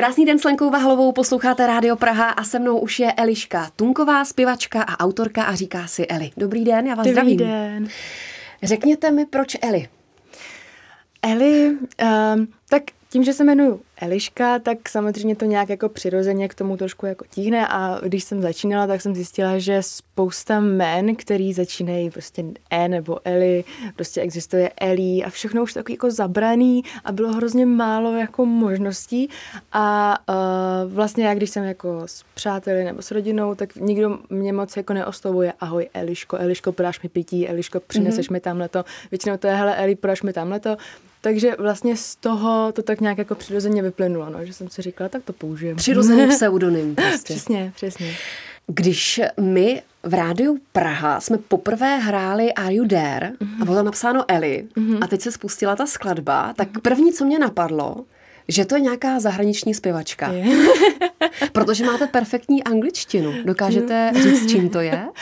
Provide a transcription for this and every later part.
Krásný den s Lenkou Vahlovou, posloucháte Rádio Praha a se mnou už je Eliška Tunková, zpěvačka a autorka a říká si Eli. Dobrý den, já vás Dobrý zdravím. den. Řekněte mi, proč Eli? Eli, um, tak tím, že se jmenuji Eliška, tak samozřejmě to nějak jako přirozeně k tomu trošku jako tíhne a když jsem začínala, tak jsem zjistila, že spousta men, který začínají prostě E nebo Eli, prostě existuje Eli a všechno už takový jako zabraný a bylo hrozně málo jako možností a uh, vlastně já, když jsem jako s přáteli nebo s rodinou, tak nikdo mě moc jako neoslovuje ahoj Eliško, Eliško, podáš mi pití, Eliško, přineseš mm-hmm. mi tamhleto. Většinou to je, hele Eli, podáš mi tamhleto. Takže vlastně z toho to tak nějak jako přirozeně vyplynulo, no, že jsem si říkala, tak to použijem. Přirozený pseudonym prostě. Přesně, přesně. Když my v rádiu Praha jsme poprvé hráli Are You There mm-hmm. a bylo tam napsáno Eli mm-hmm. a teď se spustila ta skladba, tak první, co mě napadlo, že to je nějaká zahraniční zpěvačka. Je. Protože máte perfektní angličtinu. Dokážete říct, čím to je?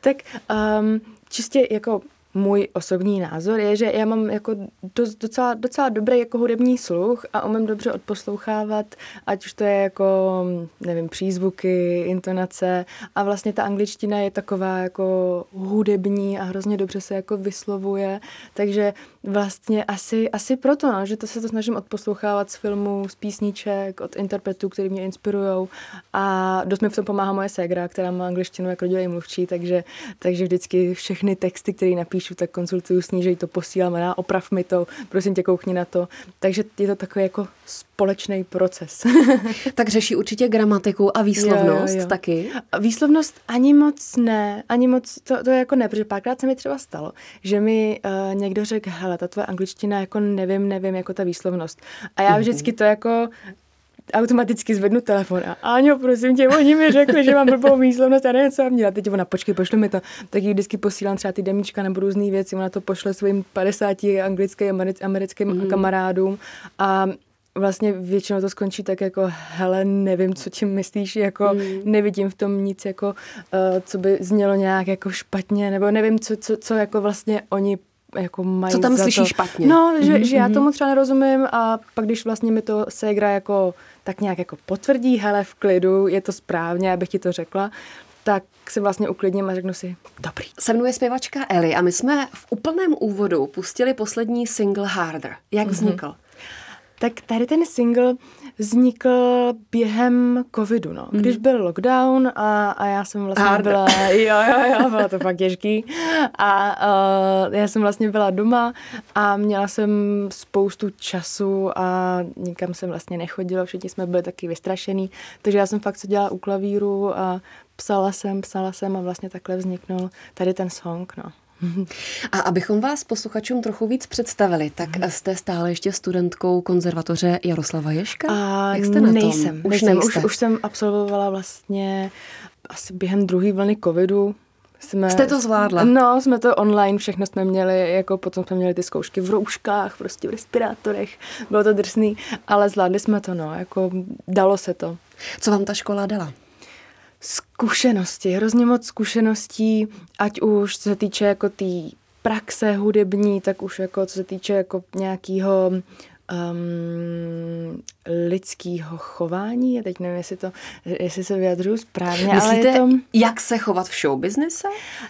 Tak um, čistě jako můj osobní názor je, že já mám jako docela, docela dobrý jako hudební sluch a umím dobře odposlouchávat, ať už to je jako, nevím, přízvuky, intonace. A vlastně ta angličtina je taková jako hudební a hrozně dobře se jako vyslovuje, takže vlastně asi, asi proto, no, že to se to snažím odposlouchávat z filmů, z písniček, od interpretů, který mě inspirují a dost mi v tom pomáhá moje ségra, která má angličtinu jako dělají mluvčí, takže, takže vždycky všechny texty, které napíšu, tak konzultuju s ní, že jí to posílám a oprav mi to, prosím tě, koukni na to. Takže je to takový jako společný proces. tak řeší určitě gramatiku a výslovnost jo, jo, jo. taky? Výslovnost ani moc ne, ani moc, to, to jako ne, protože párkrát se mi třeba stalo, že mi uh, někdo řekl, hele, ta tvoje angličtina, jako nevím, nevím, jako ta výslovnost. A já mhm. vždycky to jako automaticky zvednu telefon a Áňo, prosím tě, oni mi řekli, že mám blbou výslovnost a nevím, co mám dělat. Teď ona, počkej, pošli mi to. Tak jí vždycky posílám třeba ty demíčka nebo různé věci, ona to pošle svým 50 anglickým, americkým mm. kamarádům a vlastně většinou to skončí tak jako, hele, nevím, co tím myslíš, jako mm. nevidím v tom nic, jako, uh, co by znělo nějak jako špatně, nebo nevím, co, co, co jako vlastně oni jako mají Co tam za slyší to. špatně? No, že, mm-hmm. že já mhm. tomu třeba nerozumím a pak když vlastně mi to ségra jako tak nějak jako potvrdí, hele, v klidu, je to správně, abych ti to řekla, tak si vlastně uklidním a řeknu si, dobrý. Se mnou je zpěvačka Eli a my jsme v úplném úvodu pustili poslední single Harder. Jak mhm. vznikl? Mm-hmm. Tak tady ten single vznikl během covidu, no. Když mm. byl lockdown a, a já jsem vlastně Hard. byla, jo, jo, jo, bylo to fakt těžký a uh, já jsem vlastně byla doma a měla jsem spoustu času a nikam jsem vlastně nechodila, všichni jsme byli taky vystrašený, takže já jsem fakt seděla u klavíru a psala jsem, psala jsem a vlastně takhle vzniknul tady ten song, no. A abychom vás posluchačům trochu víc představili, tak mhm. jste stále ještě studentkou konzervatoře Jaroslava Ješka? A Jak jste na nejsem, tom? Už, nejsem, už, už jsem absolvovala vlastně asi během druhé vlny covidu, jsme, Jste to zvládla? No, jsme to online, všechno jsme měli, jako potom jsme měli ty zkoušky v rouškách, prostě v respirátorech, bylo to drsný, ale zvládli jsme to, no, jako dalo se to. Co vám ta škola dala? Zkušenosti, hrozně moc zkušeností, ať už se týče jako té tý praxe hudební, tak už jako co se týče jako nějakého um, lidského chování. Já teď nevím, jestli, to, jestli se vyjadřuju správně, Myslíte, ale je to... jak se chovat v showbiznise?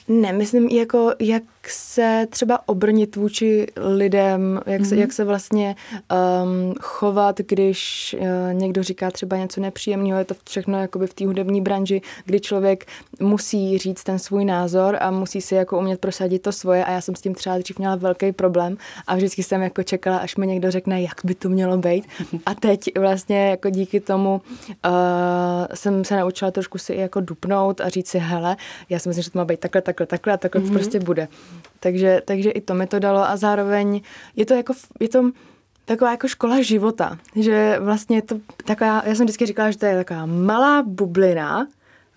Ne, myslím, jako, jak se třeba obrnit vůči lidem, jak, mm-hmm. se, mhm. jak se vlastně um, chovat, když uh, někdo říká třeba něco nepříjemného. Je to všechno jakoby v té hudební branži, kdy člověk musí říct ten svůj názor a musí si jako umět prosadit to svoje a já jsem s tím třeba dřív měla velký problém a vždycky jsem jako čekala, až mi někdo řekne, jak by to mělo být. A teď vlastně jako díky tomu uh, jsem se naučila trošku si jako dupnout a říct si, hele, já si myslím, že to má být takhle, takhle, takhle a takhle mm-hmm. to prostě bude. Takže, takže i to mi to dalo a zároveň je to jako, je to taková jako škola života, že vlastně je to taková, já jsem vždycky říkala, že to je taková malá bublina,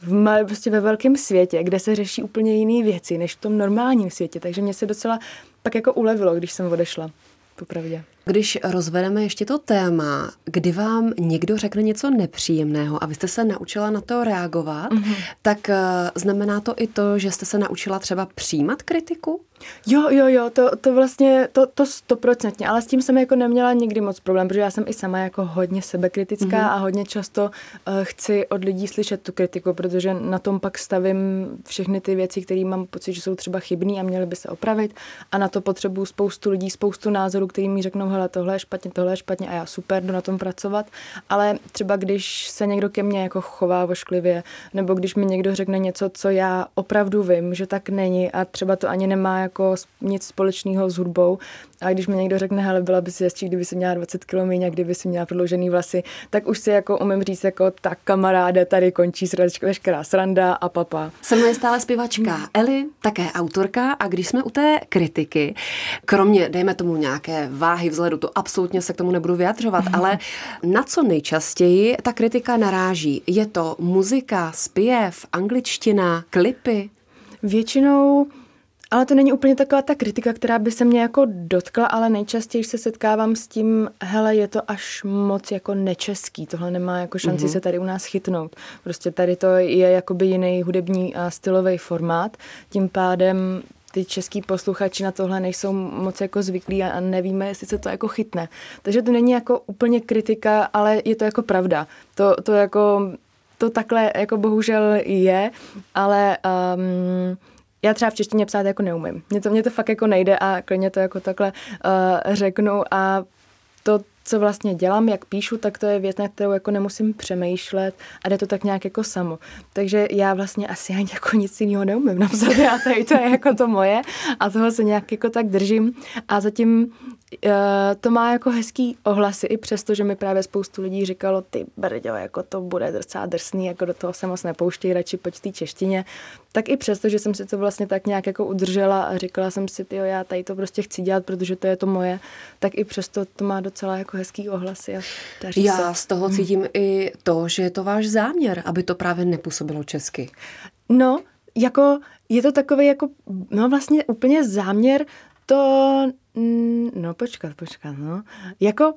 v mal, prostě ve velkém světě, kde se řeší úplně jiné věci, než v tom normálním světě. Takže mě se docela pak jako ulevilo, když jsem odešla, popravdě. Když rozvedeme ještě to téma, kdy vám někdo řekne něco nepříjemného a vy jste se naučila na to reagovat, mm-hmm. tak uh, znamená to i to, že jste se naučila třeba přijímat kritiku? Jo, jo, jo, to, to vlastně, to, to stoprocentně, ale s tím jsem jako neměla nikdy moc problém, protože já jsem i sama jako hodně sebekritická mm-hmm. a hodně často uh, chci od lidí slyšet tu kritiku, protože na tom pak stavím všechny ty věci, které mám pocit, že jsou třeba chybný a měly by se opravit a na to potřebuju spoustu lidí, spoustu názorů, který mi řeknou, hele, tohle je špatně, tohle je špatně a já super, jdu na tom pracovat, ale třeba když se někdo ke mně jako chová vošklivě, nebo když mi někdo řekne něco, co já opravdu vím, že tak není a třeba to ani nemá jako nic společného s hudbou, a když mi někdo řekne, hele, byla by si hezčí, kdyby si měla 20 km méně, kdyby si měla prodloužený vlasy, tak už si jako umím říct, jako tak kamaráde, tady končí veškerá sranda a papa. Se mnou je stále zpěvačka hmm. Eli, také autorka a když jsme u té kritiky, kromě, dejme tomu nějaké váhy vzhledu, to absolutně se k tomu nebudu vyjadřovat, hmm. ale na co nejčastěji ta kritika naráží? Je to muzika, zpěv, angličtina, klipy? Většinou ale to není úplně taková ta kritika, která by se mě jako dotkla, ale nejčastěji se setkávám s tím, hele, je to až moc jako nečeský, tohle nemá jako šanci mm-hmm. se tady u nás chytnout. Prostě tady to je jakoby jiný hudební a stylový formát, tím pádem ty český posluchači na tohle nejsou moc jako zvyklí a nevíme, jestli se to jako chytne. Takže to není jako úplně kritika, ale je to jako pravda. To, to jako to takhle jako bohužel je, ale um, já třeba v češtině psát jako neumím. Mně to, mě to fakt jako nejde a klidně to jako takhle uh, řeknu a co vlastně dělám, jak píšu, tak to je věc, na kterou jako nemusím přemýšlet a jde to tak nějak jako samo. Takže já vlastně asi ani jako nic jiného neumím napsat a tady to je jako to moje a toho se nějak jako tak držím a zatím uh, to má jako hezký ohlasy, i přesto, že mi právě spoustu lidí říkalo, ty brďo, jako to bude docela drsný, jako do toho se moc nepouštěj, radši pojď té češtině. Tak i přesto, že jsem si to vlastně tak nějak jako udržela a říkala jsem si, jo, já tady to prostě chci dělat, protože to je to moje, tak i přesto to má docela jako hezký ohlasy. A já se. z toho cítím hmm. i to, že je to váš záměr, aby to právě nepůsobilo česky. No, jako je to takový jako, no vlastně úplně záměr to, no počkat, počkat, no. Jako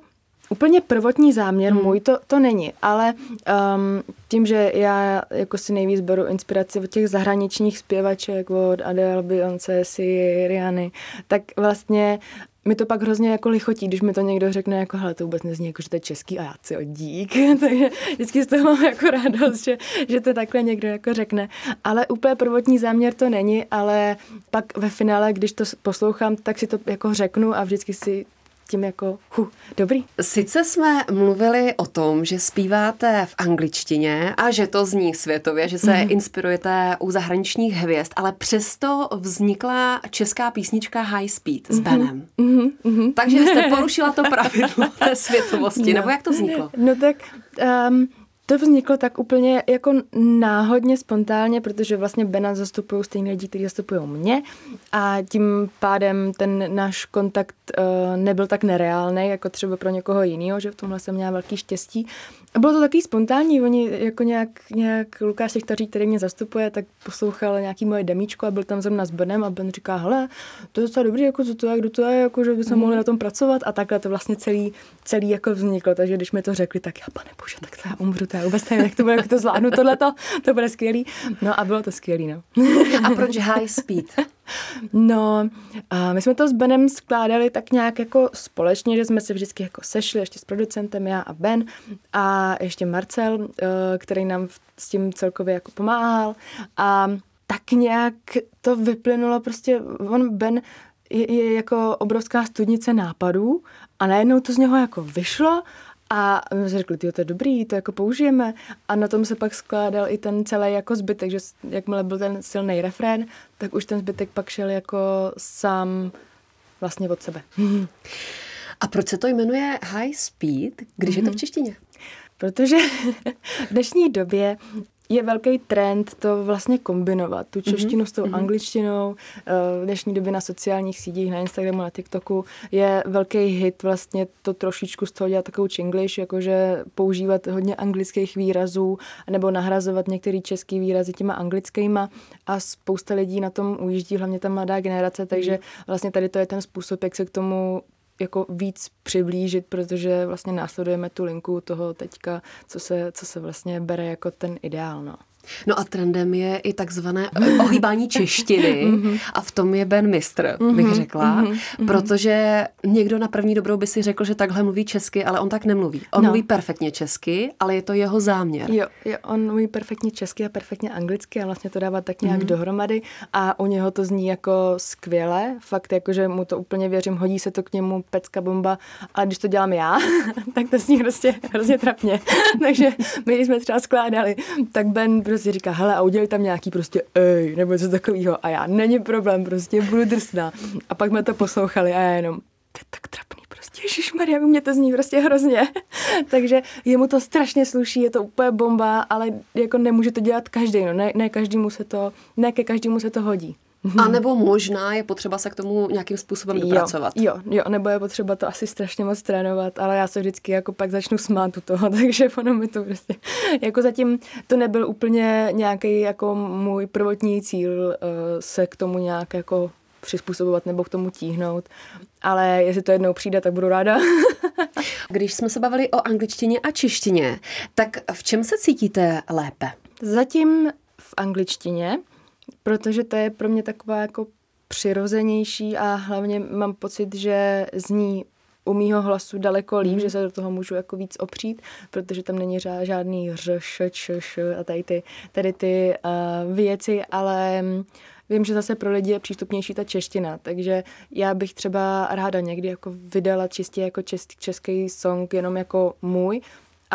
úplně prvotní záměr hmm. můj to, to není, ale um, tím, že já jako si nejvíc beru inspiraci od těch zahraničních zpěvaček, od Adele, Beyoncé, si Riany, tak vlastně mi to pak hrozně jako lichotí, když mi to někdo řekne, jako hele, to vůbec nezní jako, že to je český a já si dík. Takže vždycky z toho mám jako radost, že, že to takhle někdo jako řekne. Ale úplně prvotní záměr to není, ale pak ve finále, když to poslouchám, tak si to jako řeknu a vždycky si tím jako, hu, dobrý. Sice jsme mluvili o tom, že zpíváte v angličtině a že to zní světově, že se mm. inspirujete u zahraničních hvězd, ale přesto vznikla česká písnička High Speed s mm-hmm. Benem. Mm-hmm. Takže jste porušila to pravidlo té světovosti, no. nebo jak to vzniklo? No tak... Um, to vzniklo tak úplně jako náhodně, spontánně, protože vlastně Bena zastupují stejné lidi, kteří zastupují mě. A tím pádem ten náš kontakt uh, nebyl tak nereálný, jako třeba pro někoho jiného, že v tomhle jsem měla velký štěstí. A bylo to takový spontánní, oni jako nějak, nějak Lukáš Šechtaří, který mě zastupuje, tak poslouchal nějaký moje demíčko a byl tam zrovna s Benem a Ben říká, hele, to je docela dobrý, jako co to je, kdo to je, jako že by se mohli na tom pracovat. A takhle to vlastně celý, celý jako vzniklo, takže když mi to řekli, tak já, pane bože, tak to já umřu, to já vůbec nevím, jak to bude, jak to zvládnu, tohle to bude skvělý. No a bylo to skvělý, no. A proč high speed? No, a my jsme to s Benem skládali tak nějak jako společně, že jsme se vždycky jako sešli ještě s producentem, já a Ben a ještě Marcel, eh, který nám s tím celkově jako pomáhal a tak nějak to vyplynulo prostě, on Ben je, je jako obrovská studnice nápadů a najednou to z něho jako vyšlo a my jsme řekli, to je dobrý, to jako použijeme. A na tom se pak skládal i ten celý jako zbytek, že jakmile byl ten silný refrén, tak už ten zbytek pak šel jako sám vlastně od sebe. A proč se to jmenuje High Speed, když mm-hmm. je to v mhm. češtině? Protože v dnešní době je velký trend to vlastně kombinovat, tu češtinu mm-hmm. s tou mhm. angličtinou. Eh, v dnešní době na sociálních sítích, na Instagramu, na TikToku je velký hit vlastně to trošičku z toho dělat takovou English, jakože používat hodně anglických výrazů nebo nahrazovat některé české výrazy těma anglickýma a spousta lidí na tom ujíždí, hlavně ta mladá generace, takže mhm. vlastně tady to je ten způsob, jak se k tomu jako víc přiblížit, protože vlastně následujeme tu linku toho teďka, co se, co se vlastně bere jako ten ideál. No. No a trendem je i takzvané ohýbání češtiny mhm. a v tom je Ben Mistr, bych mhm. řekla, mhm. protože někdo na první dobrou by si řekl, že takhle mluví česky, ale on tak nemluví. On no. mluví perfektně česky, ale je to jeho záměr. Jo, jo, on mluví perfektně česky a perfektně anglicky a vlastně to dává tak nějak mm. dohromady a u něho to zní jako skvěle, fakt jako, že mu to úplně věřím, hodí se to k němu pecka bomba, a když to dělám já, tak to zní prostě hrozně trapně. Takže my, když jsme třeba skládali, tak Ben prostě říká, hele a udělej tam nějaký prostě ej, nebo něco takového. A já, není problém, prostě budu drsná. A pak jsme to poslouchali a já jenom, to je tak trapný prostě, Maria, mě to zní prostě hrozně. Takže jemu to strašně sluší, je to úplně bomba, ale jako nemůže to dělat každý, no. ne, ne každému se to, ne ke každému se to hodí. A nebo možná je potřeba se k tomu nějakým způsobem dopracovat. Jo, jo, jo, nebo je potřeba to asi strašně moc trénovat, ale já se vždycky jako pak začnu smát u toho, takže ono mi to prostě, jako zatím to nebyl úplně nějaký jako můj prvotní cíl uh, se k tomu nějak jako přizpůsobovat nebo k tomu tíhnout. Ale jestli to jednou přijde, tak budu ráda. Když jsme se bavili o angličtině a češtině, tak v čem se cítíte lépe? Zatím v angličtině, protože to je pro mě taková jako přirozenější a hlavně mám pocit, že zní u mýho hlasu daleko líp, mm. že se do toho můžu jako víc opřít, protože tam není žádný ř, š, š a tady ty, tady ty uh, věci, ale vím, že zase pro lidi je přístupnější ta čeština, takže já bych třeba ráda někdy jako vydala čistě jako český song jenom jako můj,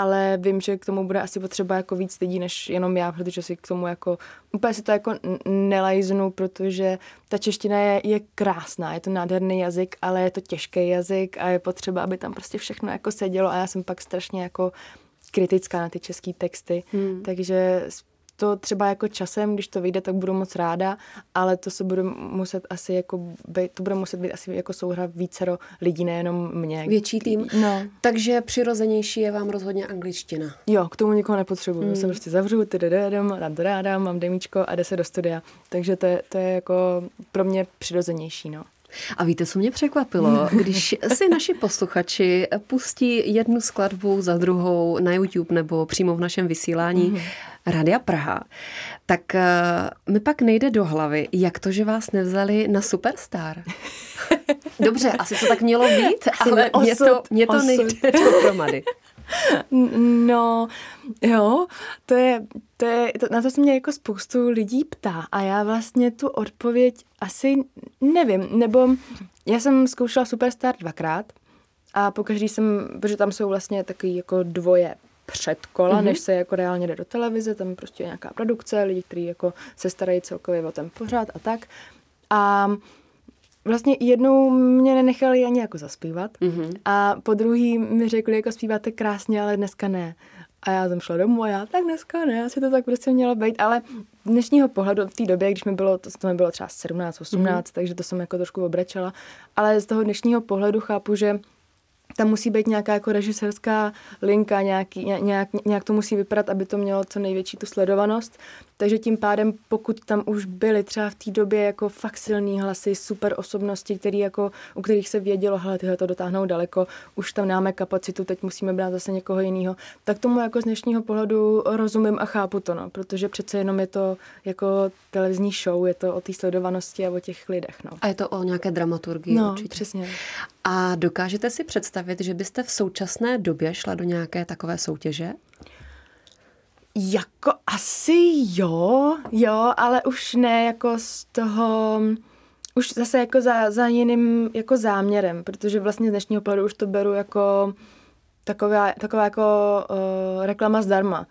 ale vím, že k tomu bude asi potřeba jako víc lidí než jenom já, protože si k tomu jako, úplně si to jako nelajznu, protože ta čeština je, je krásná, je to nádherný jazyk, ale je to těžký jazyk a je potřeba, aby tam prostě všechno jako sedělo a já jsem pak strašně jako kritická na ty české texty, hmm. takže to třeba jako časem, když to vyjde, tak budu moc ráda, ale to se bude muset asi jako být, to bude muset být asi jako souhra vícero lidí, nejenom mě. Větší tým. No. Takže přirozenější je vám rozhodně angličtina. Jo, k tomu nikoho nepotřebuji. Hmm. Já se prostě zavřu, ty dám, tam to dám, mám demíčko a jde se do studia. Takže to je, to je jako pro mě přirozenější, no. A víte, co mě překvapilo? Když si naši posluchači pustí jednu skladbu za druhou na YouTube nebo přímo v našem vysílání mm-hmm. Radia Praha, tak eh, mi pak nejde do hlavy, jak to, že vás nevzali na Superstar. Dobře, asi to tak mělo být, ale osud, mě to, mě to nejde dohromady. No, jo, to je, to je, to, na to se mě jako spoustu lidí ptá a já vlastně tu odpověď asi nevím, nebo já jsem zkoušela Superstar dvakrát a po každý jsem, protože tam jsou vlastně takový jako dvoje předkola, mm-hmm. než se jako reálně jde do televize, tam prostě je nějaká produkce, lidi, kteří jako se starají celkově o ten pořád a tak. A vlastně jednou mě nenechali ani jako zaspívat mm-hmm. a po druhý mi řekli, jako zpíváte krásně, ale dneska ne. A já jsem šla domů a já, tak dneska ne, asi to tak prostě mělo být, ale dnešního pohledu v té době, když mi bylo, to, to mi bylo třeba 17, 18, mm-hmm. takže to jsem jako trošku obrečela, ale z toho dnešního pohledu chápu, že tam musí být nějaká jako režisérská linka, nějaký, nějak, nějak to musí vypadat, aby to mělo co největší tu sledovanost. Takže tím pádem, pokud tam už byly třeba v té době jako fakt silný hlasy, super osobnosti, který jako, u kterých se vědělo, hele, tyhle to dotáhnou daleko, už tam máme kapacitu, teď musíme brát zase někoho jiného, tak tomu jako z dnešního pohledu rozumím a chápu to, no, protože přece jenom je to jako televizní show, je to o té sledovanosti a o těch lidech. No. A je to o nějaké dramaturgii no, určitě. přesně. A dokážete si představit, že byste v současné době šla do nějaké takové soutěže? Jako asi jo, jo, ale už ne jako z toho, už zase jako za, za jiným jako záměrem, protože vlastně z dnešního pohledu už to beru jako taková, taková jako uh, reklama zdarma.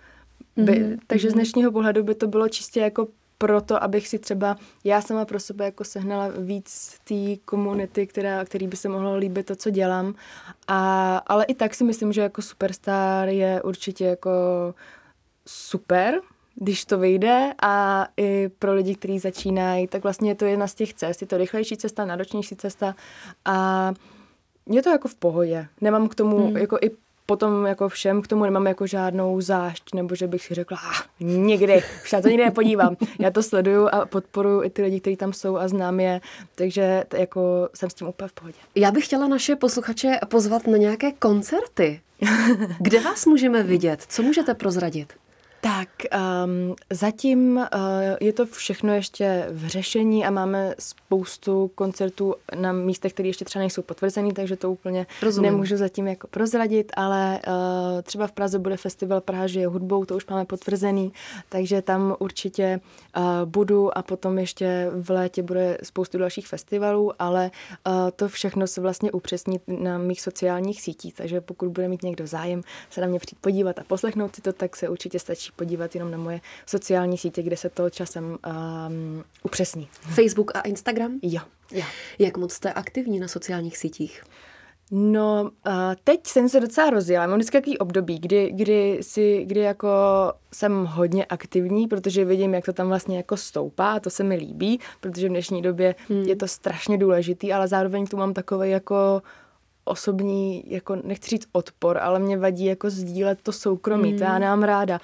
By, mm-hmm. Takže z mhm. dnešního pohledu by to bylo čistě jako proto, abych si třeba já sama pro sebe jako sehnala víc té komunity, která, který by se mohlo líbit to, co dělám. A, ale i tak si myslím, že jako superstar je určitě jako super, když to vyjde a i pro lidi, kteří začínají, tak vlastně je to jedna z těch cest. Je to rychlejší cesta, náročnější cesta a je to jako v pohodě. Nemám k tomu hmm. jako i potom jako všem k tomu nemám jako žádnou zášť, nebo že bych si řekla, ah, nikdy, už na to nikdy nepodívám. Já to sleduju a podporuji i ty lidi, kteří tam jsou a znám je, takže t- jako jsem s tím úplně v pohodě. Já bych chtěla naše posluchače pozvat na nějaké koncerty. Kde vás můžeme vidět? Co můžete prozradit? Tak um, zatím uh, je to všechno ještě v řešení a máme spoustu koncertů na místech, které ještě třeba nejsou potvrzený, takže to úplně Rozumím. nemůžu zatím jako prozradit, ale uh, třeba v Praze bude festival Praha žije hudbou, to už máme potvrzený, takže tam určitě uh, budu a potom ještě v létě bude spoustu dalších festivalů, ale uh, to všechno se vlastně upřesní na mých sociálních sítích, takže pokud bude mít někdo zájem se na mě přijít podívat a poslechnout si to, tak se určitě stačí stačí podívat jenom na moje sociální sítě, kde se to časem um, upřesní. Facebook a Instagram? Jo. jo. Jak moc jste aktivní na sociálních sítích? No, uh, teď jsem se docela rozjela. Mám vždycky takový období, kdy, kdy, si, kdy jako jsem hodně aktivní, protože vidím, jak to tam vlastně jako stoupá a to se mi líbí, protože v dnešní době hmm. je to strašně důležitý, ale zároveň tu mám takový jako osobní, jako nechci říct odpor, ale mě vadí jako sdílet to soukromí, mm. to já hmm. nemám ráda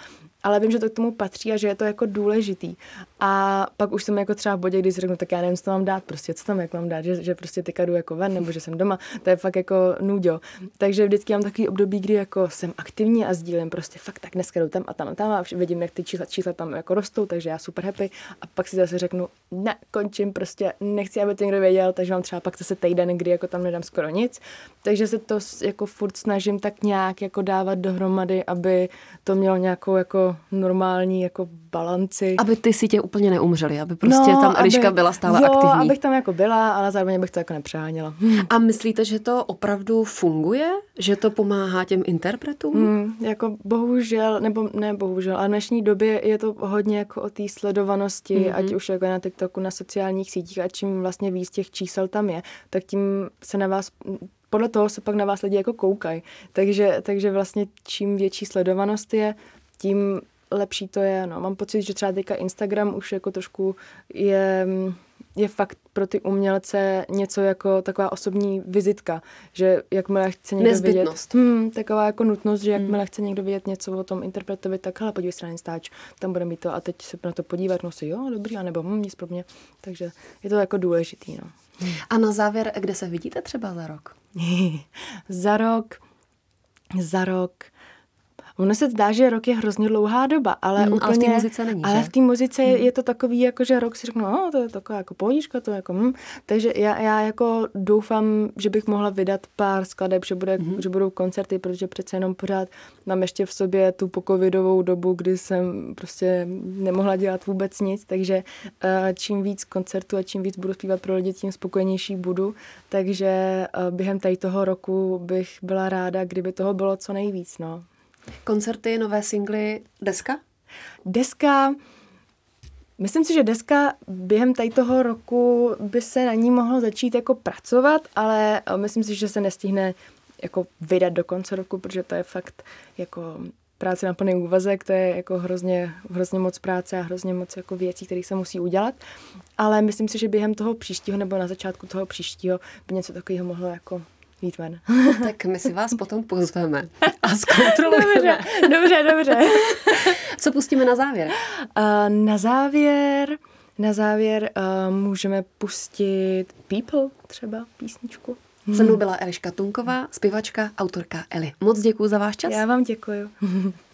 ale vím, že to k tomu patří a že je to jako důležitý. A pak už jsem jako třeba v bodě, kdy si řeknu, tak já nevím, co mám dát, prostě co tam jak mám dát, že, že prostě teďka jdu jako ven, nebo že jsem doma, to je fakt jako nudo. Takže vždycky mám takový období, kdy jako jsem aktivní a sdílím prostě fakt tak dneska jdu tam a tam a tam a vidím, jak ty čísla, čísla tam jako rostou, takže já super happy a pak si zase řeknu, ne, končím, prostě nechci, aby to někdo věděl, takže mám třeba pak zase týden, kdy jako tam nedám skoro nic. Takže se to jako furt snažím tak nějak jako dávat dohromady, aby to mělo nějakou jako normální jako balanci. Aby ty si tě úplně neumřeli, aby prostě no, tam Eliška aby, byla stále jo, aktivní. abych tam jako byla, ale zároveň bych to jako nepřeháněla. A myslíte, že to opravdu funguje? Že to pomáhá těm interpretům? Hmm, jako bohužel, nebo ne bohužel, ale v dnešní době je to hodně jako o té sledovanosti, mm-hmm. ať už jako na TikToku, na sociálních sítích a čím vlastně víc těch čísel tam je, tak tím se na vás podle toho se pak na vás lidi jako koukají. Takže, takže vlastně čím větší sledovanost je, tím lepší to je. No. Mám pocit, že třeba teďka Instagram už jako trošku je, je fakt pro ty umělce něco jako taková osobní vizitka, že jakmile chce někdo Nezbytnost. vidět, hmm, taková jako nutnost, že jakmile hmm. chce někdo vidět něco o tom interpretovi, tak hele, podívej se na Instač, tam bude mít to a teď se na to podívat, no si jo, dobrý, anebo hm, nic pro mě. Takže je to jako důležitý, no. A na závěr, kde se vidíte třeba za rok? za rok, za rok, Ono se zdá, že rok je hrozně dlouhá doba, ale mm, úplně... Ale v té muzice není, Ale že? v té muzice mm. je to takový, jako že rok si řeknu, no, to je taková jako pohodička, to jako hm. Takže já, já jako doufám, že bych mohla vydat pár skladeb, že, bude, mm. že budou koncerty, protože přece jenom pořád mám ještě v sobě tu pokovidovou dobu, kdy jsem prostě nemohla dělat vůbec nic, takže uh, čím víc koncertů a čím víc budu zpívat pro lidi, tím spokojenější budu. Takže uh, během tady toho roku bych byla ráda, kdyby toho bylo co nejvíc, no. Koncerty, nové singly, deska? Deska, myslím si, že deska během tady toho roku by se na ní mohlo začít jako pracovat, ale myslím si, že se nestihne jako vydat do konce roku, protože to je fakt jako práce na plný úvazek, to je jako hrozně, hrozně moc práce a hrozně moc jako věcí, které se musí udělat. Ale myslím si, že během toho příštího nebo na začátku toho příštího by něco takového mohlo jako jít ven. tak my si vás potom pozveme a zkontrolujeme. Dobře, dobře, dobře. Co pustíme na závěr? Uh, na závěr, na závěr uh, můžeme pustit People třeba písničku. Se mnou byla Eliška Tunková, zpěvačka, autorka Eli. Moc děkuji za váš čas. Já vám děkuji.